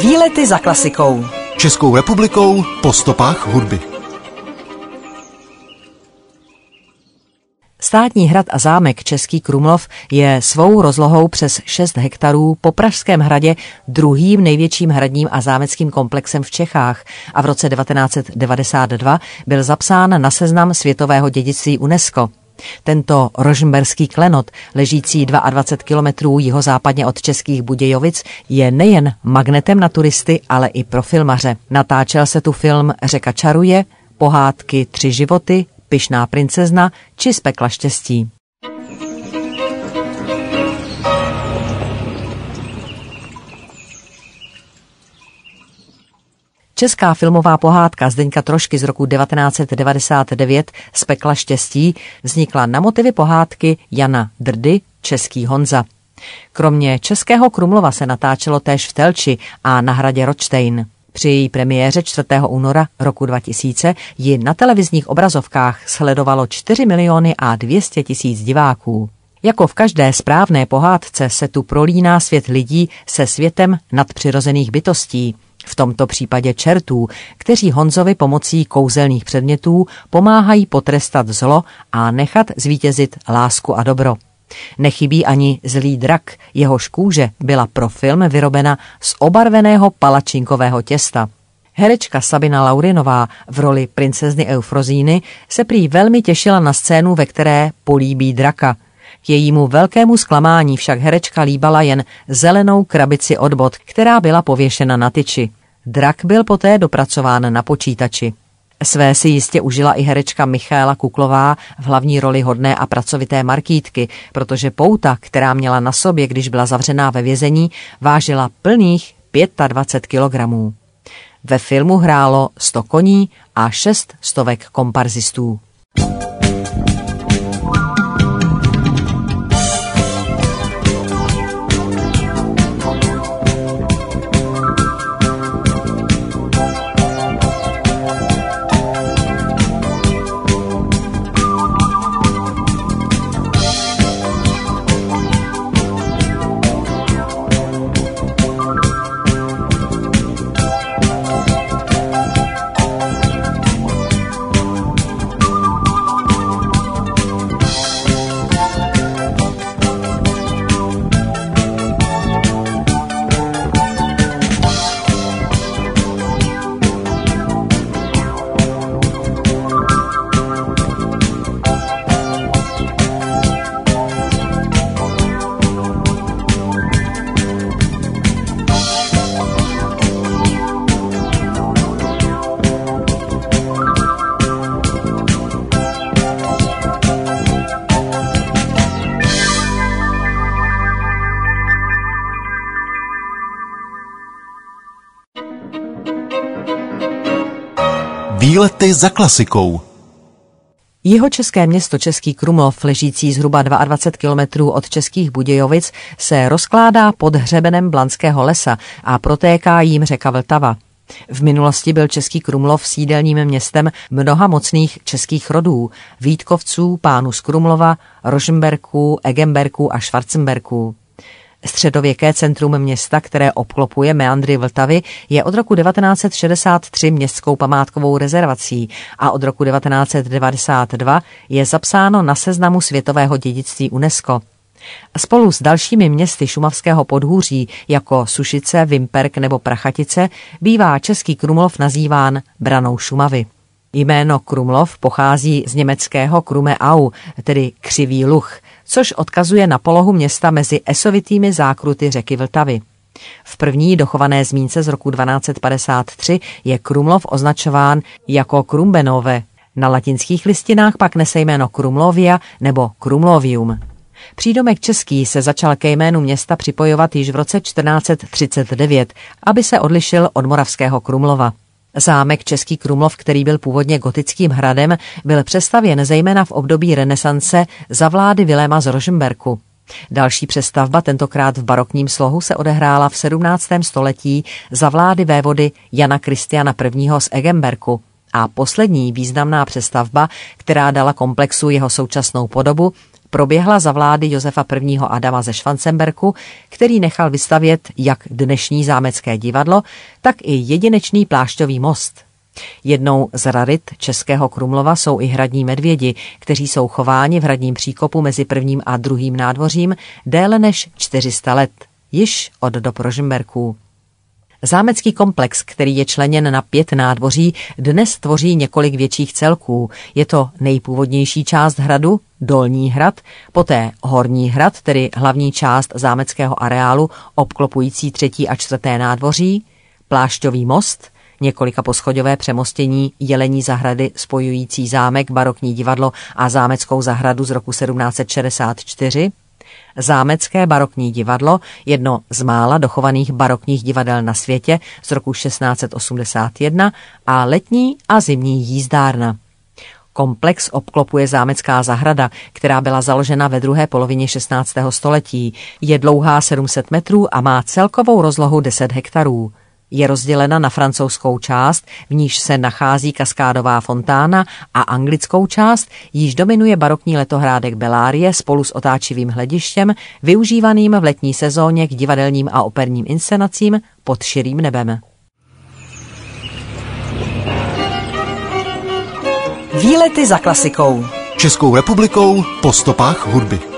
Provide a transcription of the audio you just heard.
Výlety za klasikou. Českou republikou po stopách hudby. Státní hrad a zámek Český Krumlov je svou rozlohou přes 6 hektarů po Pražském hradě druhým největším hradním a zámeckým komplexem v Čechách a v roce 1992 byl zapsán na seznam světového dědictví UNESCO. Tento rožmberský klenot, ležící 22 kilometrů jihozápadně od Českých Budějovic, je nejen magnetem na turisty, ale i pro filmaře. Natáčel se tu film Řeka čaruje, pohádky Tři životy, Pyšná princezna či Z pekla štěstí. Česká filmová pohádka Zdeňka Trošky z roku 1999 z pekla štěstí vznikla na motivy pohádky Jana Drdy, Český Honza. Kromě Českého Krumlova se natáčelo též v Telči a na hradě Ročtejn. Při její premiéře 4. února roku 2000 ji na televizních obrazovkách sledovalo 4 miliony a 200 tisíc diváků. Jako v každé správné pohádce se tu prolíná svět lidí se světem nadpřirozených bytostí, v tomto případě čertů, kteří Honzovi pomocí kouzelných předmětů pomáhají potrestat zlo a nechat zvítězit lásku a dobro. Nechybí ani zlý drak, jehož kůže byla pro film vyrobena z obarveného palačinkového těsta. Herečka Sabina Laurinová v roli princezny Eufrozíny se prý velmi těšila na scénu, ve které políbí draka. Jejímu velkému zklamání však herečka líbala jen zelenou krabici od bod, která byla pověšena na tyči. Drak byl poté dopracován na počítači. Své si jistě užila i herečka Michaela Kuklová v hlavní roli hodné a pracovité Markítky, protože pouta, která měla na sobě, když byla zavřená ve vězení, vážila plných 25 kilogramů. Ve filmu hrálo 100 koní a 6 stovek komparzistů. Výlety za klasikou. Jeho české město Český Krumlov, ležící zhruba 22 kilometrů od Českých Budějovic, se rozkládá pod hřebenem Blanského lesa a protéká jím řeka Vltava. V minulosti byl Český Krumlov sídelním městem mnoha mocných českých rodů, Vítkovců, pánů z Krumlova, Rožmberků, Egemberků a Schwarzenberků. Středověké centrum města, které obklopuje meandry Vltavy, je od roku 1963 městskou památkovou rezervací a od roku 1992 je zapsáno na seznamu světového dědictví UNESCO. Spolu s dalšími městy šumavského podhůří jako Sušice, Vimperk nebo Prachatice bývá Český Krumlov nazýván Branou Šumavy. Jméno Krumlov pochází z německého Krume Au, tedy křivý luch, což odkazuje na polohu města mezi esovitými zákruty řeky Vltavy. V první dochované zmínce z roku 1253 je Krumlov označován jako Krumbenove. Na latinských listinách pak nese jméno Krumlovia nebo Krumlovium. Přídomek český se začal ke jménu města připojovat již v roce 1439, aby se odlišil od moravského Krumlova. Zámek Český Krumlov, který byl původně gotickým hradem, byl přestavěn zejména v období renesance za vlády Viléma z Rožmberku. Další přestavba, tentokrát v barokním slohu, se odehrála v 17. století za vlády vévody Jana Kristiana I. z Egemberku. A poslední významná přestavba, která dala komplexu jeho současnou podobu, proběhla za vlády Josefa I. Adama ze Švancenberku, který nechal vystavět jak dnešní zámecké divadlo, tak i jedinečný plášťový most. Jednou z rarit Českého Krumlova jsou i hradní medvědi, kteří jsou chováni v hradním příkopu mezi prvním a druhým nádvořím déle než 400 let, již od dob Rožmberků. Zámecký komplex, který je členěn na pět nádvoří, dnes tvoří několik větších celků. Je to nejpůvodnější část hradu, Dolní hrad, poté Horní hrad, tedy hlavní část zámeckého areálu obklopující třetí a čtvrté nádvoří, Plášťový most, několika poschodové přemostění jelení zahrady spojující zámek, barokní divadlo a zámeckou zahradu z roku 1764, Zámecké barokní divadlo, jedno z mála dochovaných barokních divadel na světě z roku 1681 a letní a zimní jízdárna. Komplex obklopuje zámecká zahrada, která byla založena ve druhé polovině 16. století. Je dlouhá 700 metrů a má celkovou rozlohu 10 hektarů. Je rozdělena na francouzskou část, v níž se nachází kaskádová fontána a anglickou část, již dominuje barokní letohrádek Belárie spolu s otáčivým hledištěm, využívaným v letní sezóně k divadelním a operním inscenacím pod širým nebem. Výlety za klasikou. Českou republikou po stopách hudby.